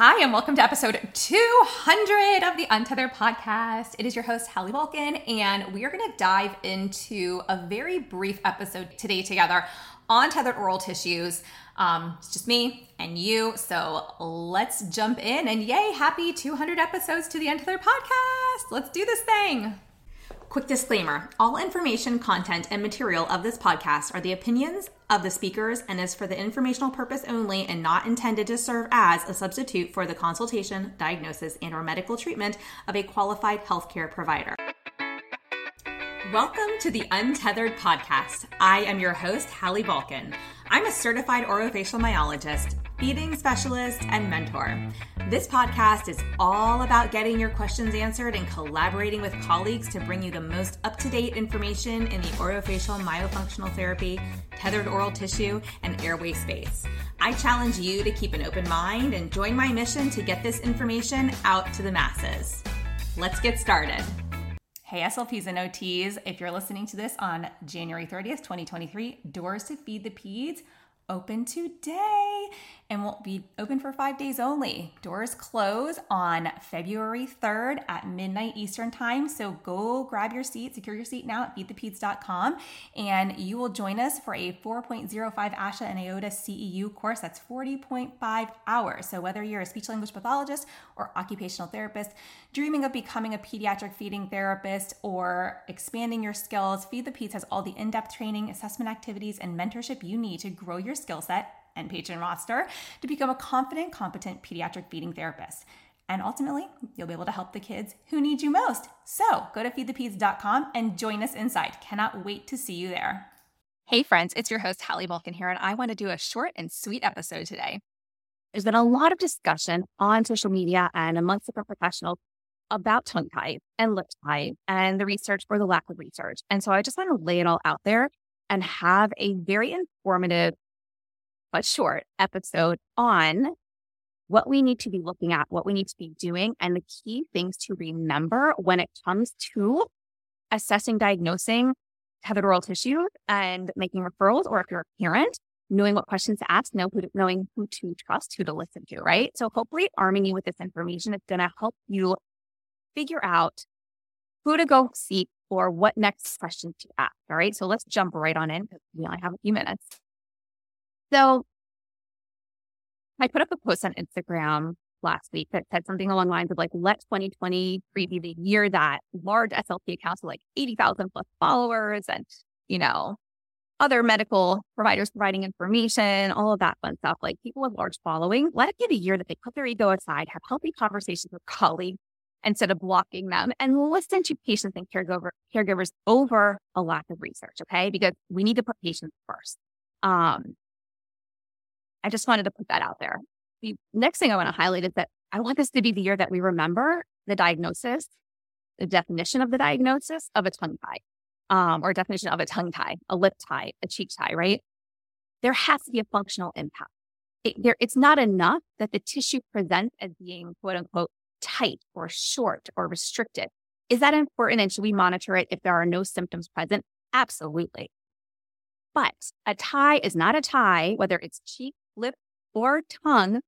Hi, and welcome to episode 200 of the Untethered podcast. It is your host, Hallie Bulkin, and we are going to dive into a very brief episode today together on tethered oral tissues. Um, it's just me and you. So let's jump in. And yay, happy 200 episodes to the Untethered podcast. Let's do this thing. Quick disclaimer all information, content, and material of this podcast are the opinions of the speakers and is for the informational purpose only and not intended to serve as a substitute for the consultation, diagnosis, and or medical treatment of a qualified healthcare provider. Welcome to the Untethered Podcast. I am your host, Hallie Bulkin. I'm a certified orofacial myologist, feeding specialist, and mentor. This podcast is all about getting your questions answered and collaborating with colleagues to bring you the most up to date information in the orofacial myofunctional therapy, tethered oral tissue, and airway space. I challenge you to keep an open mind and join my mission to get this information out to the masses. Let's get started. Hey, SLPs and OTs, if you're listening to this on January 30th, 2023, Doors to Feed the Peds open today and will be open for five days only. Doors close on February 3rd at midnight Eastern Time. So go grab your seat, secure your seat now at feedthepeds.com, and you will join us for a 4.05 ASHA and AOTA CEU course. That's 40.5 hours. So whether you're a speech language pathologist or occupational therapist, dreaming of becoming a pediatric feeding therapist or expanding your skills, Feed the Peds has all the in depth training, assessment activities, and mentorship you need to grow your skill set and patron roster to become a confident, competent pediatric feeding therapist. And ultimately, you'll be able to help the kids who need you most. So go to feedthepeds.com and join us inside. Cannot wait to see you there. Hey, friends, it's your host, Hallie Bulkin here, and I want to do a short and sweet episode today. There's been a lot of discussion on social media and amongst different professionals about tongue tie and lip tie and the research or the lack of research. And so I just want to lay it all out there and have a very informative but short episode on what we need to be looking at, what we need to be doing, and the key things to remember when it comes to assessing, diagnosing tethered oral tissue and making referrals, or if you're a parent, knowing what questions to ask, know who to, knowing who to trust, who to listen to, right? So hopefully arming you with this information is going to help you figure out who to go seek or what next question to ask. All right. So let's jump right on in because we only have a few minutes. So I put up a post on Instagram last week that said something along the lines of like, let 2023 be the year that large SLP accounts with like 80,000 plus followers and, you know, other medical providers providing information, all of that fun stuff, like people with large following, let it be the year that they put their ego aside, have healthy conversations with colleagues instead of blocking them and listen to patients and caregiver, caregivers over a lack of research. Okay. Because we need to put patients first. Um, I just wanted to put that out there. The next thing I want to highlight is that I want this to be the year that we remember the diagnosis, the definition of the diagnosis of a tongue tie, um, or definition of a tongue tie, a lip tie, a cheek tie, right? There has to be a functional impact. It, there, it's not enough that the tissue presents as being quote unquote tight or short or restricted. Is that important? And should we monitor it if there are no symptoms present? Absolutely. But a tie is not a tie, whether it's cheek, lip, or tongue,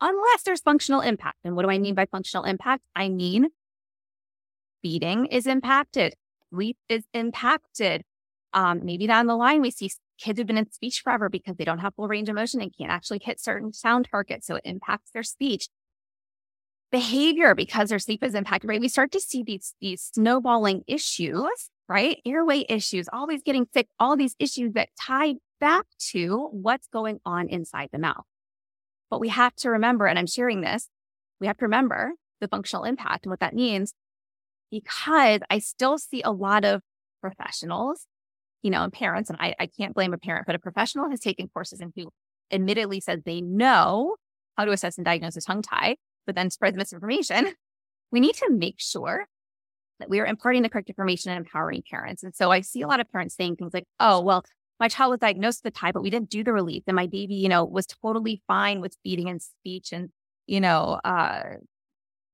unless there's functional impact. And what do I mean by functional impact? I mean, feeding is impacted, sleep is impacted. Um, maybe down the line, we see kids who've been in speech forever because they don't have full range of motion and can't actually hit certain sound targets. So it impacts their speech. Behavior because their sleep is impacted, right? We start to see these, these snowballing issues, right? Airway issues, always getting sick, all these issues that tie back to what's going on inside the mouth. But we have to remember, and I'm sharing this, we have to remember the functional impact and what that means because I still see a lot of professionals, you know, and parents, and I, I can't blame a parent, but a professional has taken courses and who admittedly says they know how to assess and diagnose a tongue tie, but then spreads misinformation. We need to make sure that we are imparting the correct information and empowering parents. And so I see a lot of parents saying things like, oh, well, my child was diagnosed with a tie, but we didn't do the relief. And my baby, you know, was totally fine with feeding and speech and, you know, uh,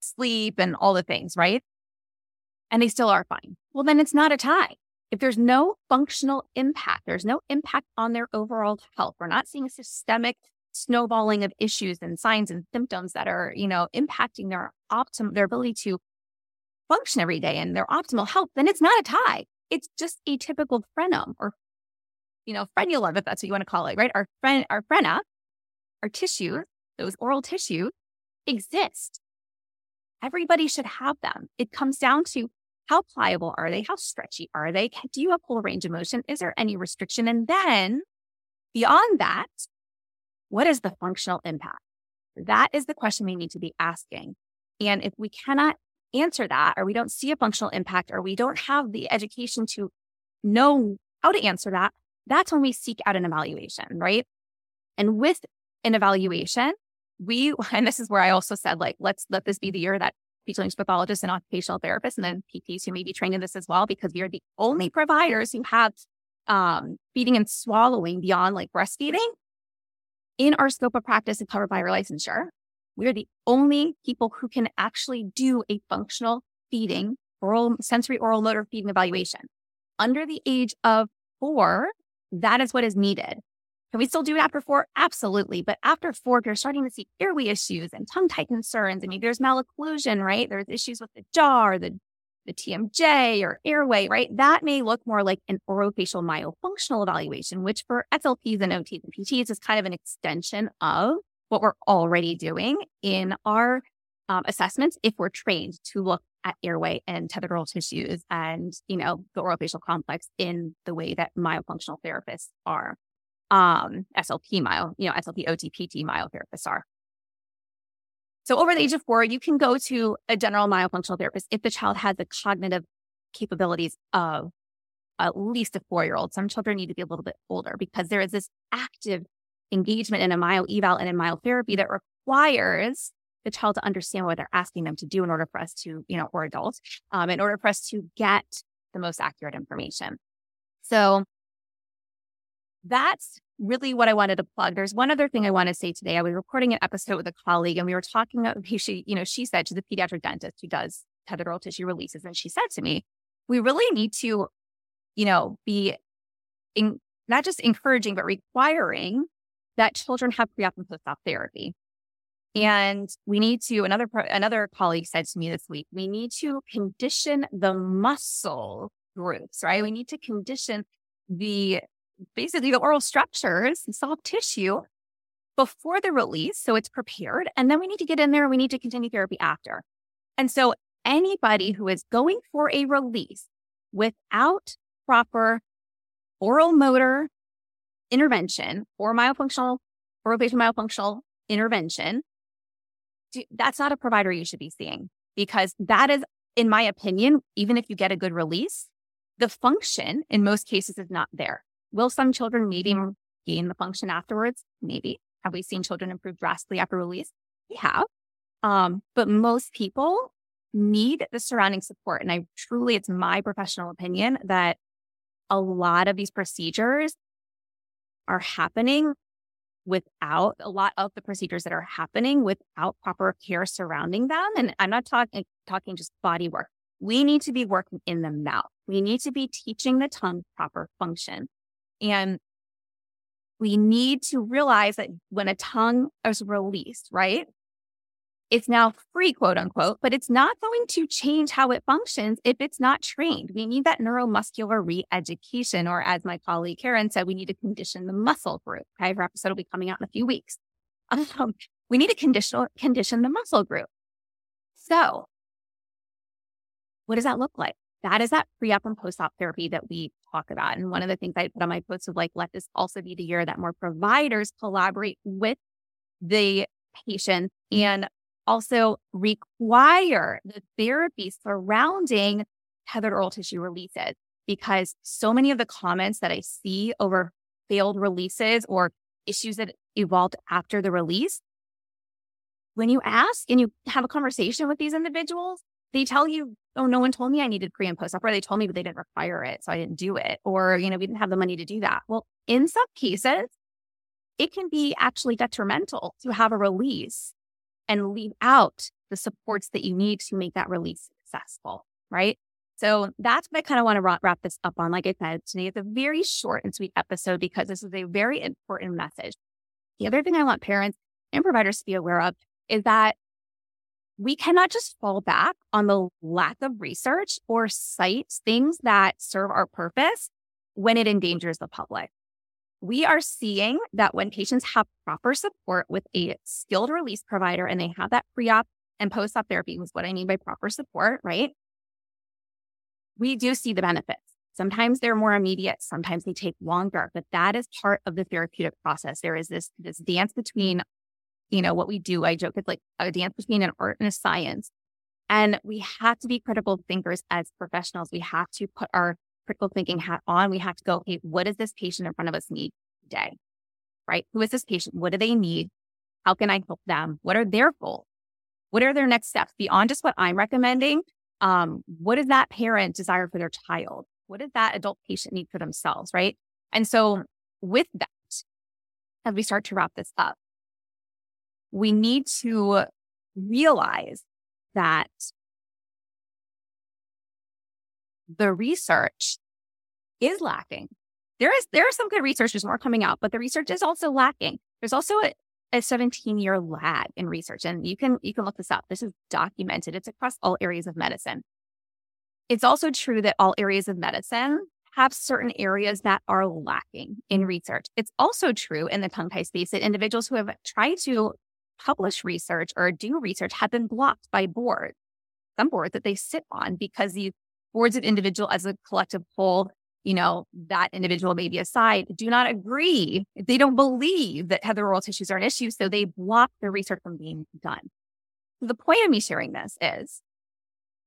sleep and all the things, right? And they still are fine. Well, then it's not a tie. If there's no functional impact, there's no impact on their overall health. We're not seeing a systemic snowballing of issues and signs and symptoms that are, you know, impacting their optim their ability to function every day and their optimal health, then it's not a tie. It's just a typical frenum or, you know, frenulum, if that's what you want to call it, right? Our fren, our frena, our tissue, those oral tissue exist. Everybody should have them. It comes down to how pliable are they? How stretchy are they? Do you have full range of motion? Is there any restriction? And then beyond that, what is the functional impact? That is the question we need to be asking. And if we cannot answer that, or we don't see a functional impact, or we don't have the education to know how to answer that, that's when we seek out an evaluation, right? And with an evaluation, we, and this is where I also said, like, let's let this be the year that speech language pathologists and occupational therapists and then PTs who may be trained in this as well, because we are the only providers who have um, feeding and swallowing beyond like breastfeeding in our scope of practice and covered by our licensure. We're the only people who can actually do a functional feeding, oral, sensory oral motor feeding evaluation. Under the age of four, that is what is needed. Can we still do it after four? Absolutely. But after four, if you're starting to see airway issues and tongue tight concerns, I mean, there's malocclusion, right? There's issues with the jaw or the, the TMJ or airway, right? That may look more like an orofacial myofunctional evaluation, which for SLPs and OTs and PTs is kind of an extension of what we're already doing in our um, assessments if we're trained to look at airway and tethered oral tissues and, you know, the orofacial complex in the way that myofunctional therapists are, um, SLP myo, you know, SLP OTPT myotherapists are. So over the age of four, you can go to a general myofunctional therapist if the child has the cognitive capabilities of at least a four year old. Some children need to be a little bit older because there is this active engagement in a myo eval and in myotherapy that requires the child to understand what they're asking them to do in order for us to, you know, or adults, um, in order for us to get the most accurate information. So that's really what I wanted to plug. There's one other thing I want to say today. I was recording an episode with a colleague and we were talking about, she, you know, she said she's a pediatric dentist who does tethered oral tissue releases. And she said to me, we really need to, you know, be in, not just encouraging, but requiring that children have pre-op and post-op therapy. And we need to, another, another colleague said to me this week, we need to condition the muscle groups, right? We need to condition the, basically the oral structures and soft tissue before the release. So it's prepared. And then we need to get in there and we need to continue therapy after. And so anybody who is going for a release without proper oral motor intervention or myofunctional or patient myofunctional intervention, that's not a provider you should be seeing because that is, in my opinion, even if you get a good release, the function in most cases is not there. Will some children maybe mm-hmm. gain the function afterwards? Maybe. Have we seen children improve drastically after release? We have. Um, but most people need the surrounding support. And I truly, it's my professional opinion that a lot of these procedures are happening without a lot of the procedures that are happening without proper care surrounding them. And I'm not talking eh, talking just body work. We need to be working in the mouth. We need to be teaching the tongue proper function. And we need to realize that when a tongue is released, right? It's now free, quote unquote, but it's not going to change how it functions if it's not trained. We need that neuromuscular re education, or as my colleague Karen said, we need to condition the muscle group. Okay. Her episode will be coming out in a few weeks. Um, we need to condition, condition the muscle group. So, what does that look like? That is that pre op and post op therapy that we talk about. And one of the things I put on my posts of like, let this also be the year that more providers collaborate with the patient and also require the therapy surrounding tethered oral tissue releases because so many of the comments that I see over failed releases or issues that evolved after the release, when you ask and you have a conversation with these individuals, they tell you, oh, no one told me I needed pre and post op, or they told me, but they didn't require it. So I didn't do it. Or, you know, we didn't have the money to do that. Well, in some cases, it can be actually detrimental to have a release and leave out the supports that you need to make that release successful, right? So that's what I kind of want to wrap this up on. Like I said, today it's a very short and sweet episode because this is a very important message. The other thing I want parents and providers to be aware of is that we cannot just fall back on the lack of research or cite things that serve our purpose when it endangers the public. We are seeing that when patients have proper support with a skilled release provider and they have that pre op and post op therapy, is what I mean by proper support, right? We do see the benefits. Sometimes they're more immediate, sometimes they take longer, but that is part of the therapeutic process. There is this, this dance between you know, what we do. I joke it's like a dance between an art and a science. And we have to be critical thinkers as professionals. We have to put our critical thinking hat on. We have to go, okay, what does this patient in front of us need today? Right? Who is this patient? What do they need? How can I help them? What are their goals? What are their next steps beyond just what I'm recommending? Um, what does that parent desire for their child? What does that adult patient need for themselves? Right. And so with that, as we start to wrap this up, we need to realize that the research is lacking. There is there are some good research, there's more coming out, but the research is also lacking. There's also a, a 17 year lag in research. And you can you can look this up. This is documented. It's across all areas of medicine. It's also true that all areas of medicine have certain areas that are lacking in research. It's also true in the tongue tie space that individuals who have tried to publish research or do research have been blocked by boards, some boards that they sit on because these boards of individual as a collective whole, you know, that individual maybe aside, do not agree. They don't believe that head oral tissues are an issue. So they block the research from being done. The point of me sharing this is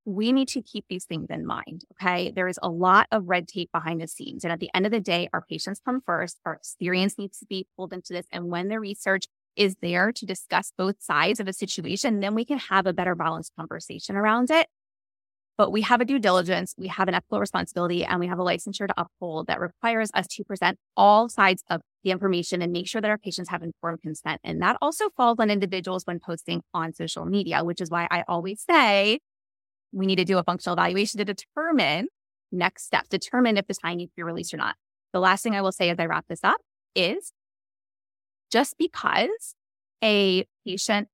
we need to keep these things in mind. Okay. There is a lot of red tape behind the scenes. And at the end of the day, our patients come first. Our experience needs to be pulled into this. And when the research is there to discuss both sides of a situation, then we can have a better balanced conversation around it. But we have a due diligence, we have an ethical responsibility, and we have a licensure to uphold that requires us to present all sides of the information and make sure that our patients have informed consent. And that also falls on individuals when posting on social media, which is why I always say we need to do a functional evaluation to determine next steps, determine if the tie needs to be released or not. The last thing I will say as I wrap this up is just because a patient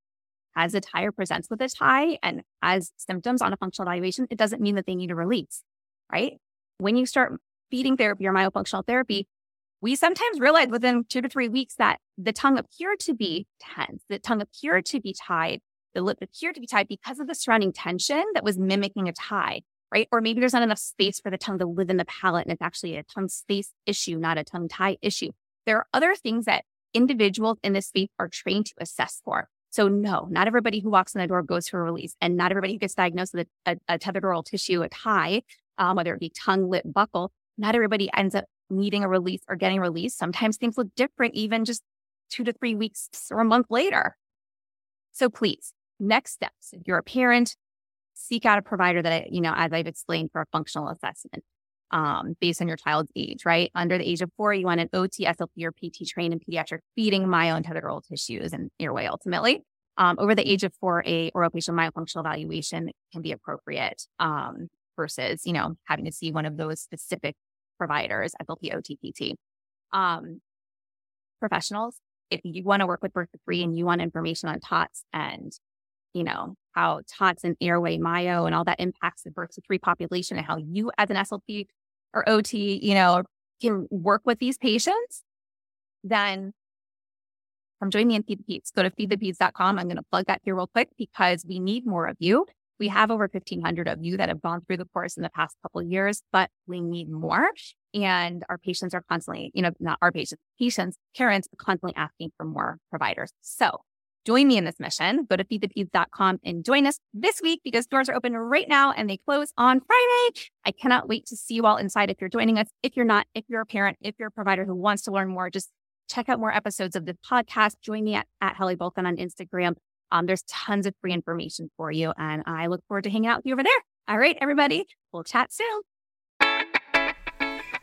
has a tie or presents with a tie and has symptoms on a functional evaluation, it doesn't mean that they need a release, right? When you start feeding therapy or myofunctional therapy, we sometimes realize within two to three weeks that the tongue appeared to be tense, the tongue appeared to be tied, the lip appeared to be tied because of the surrounding tension that was mimicking a tie, right? Or maybe there's not enough space for the tongue to live in the palate and it's actually a tongue space issue, not a tongue tie issue. There are other things that individuals in this space are trained to assess for. So no, not everybody who walks in the door goes for a release, and not everybody who gets diagnosed with a, a, tethered oral tissue, a tie, um, whether it be tongue, lip, buccal, not everybody ends up needing a release or getting released. Sometimes things look different, even just two to three weeks or a month later. So please, next steps. If you're a parent, seek out a provider that, you know, as I've explained for a functional assessment um, based on your child's age, right? Under the age of four, you want an OT, SLP, or PT trained in pediatric feeding, myo, and tethered oral tissues and airway ultimately. Um, over the age of four, a orofacial myofunctional evaluation can be appropriate um, versus, you know, having to see one of those specific providers, SLP, OT, PT. Um, professionals, if you want to work with birth to three and you want information on TOTS and, you know, how TOTS and airway myo and all that impacts the birth to three population and how you as an SLP or OT, you know, can work with these patients, then come join me in Feed the Peds. Go to feedthepeds.com. I'm going to plug that here real quick because we need more of you. We have over 1,500 of you that have gone through the course in the past couple years, but we need more. And our patients are constantly, you know, not our patients, patients, parents are constantly asking for more providers. So Join me in this mission. Go to feedthepeds.com and join us this week because doors are open right now and they close on Friday. I cannot wait to see you all inside if you're joining us. If you're not, if you're a parent, if you're a provider who wants to learn more, just check out more episodes of this podcast. Join me at, at Hallie Bulkin on Instagram. Um, there's tons of free information for you, and I look forward to hanging out with you over there. All right, everybody, we'll chat soon.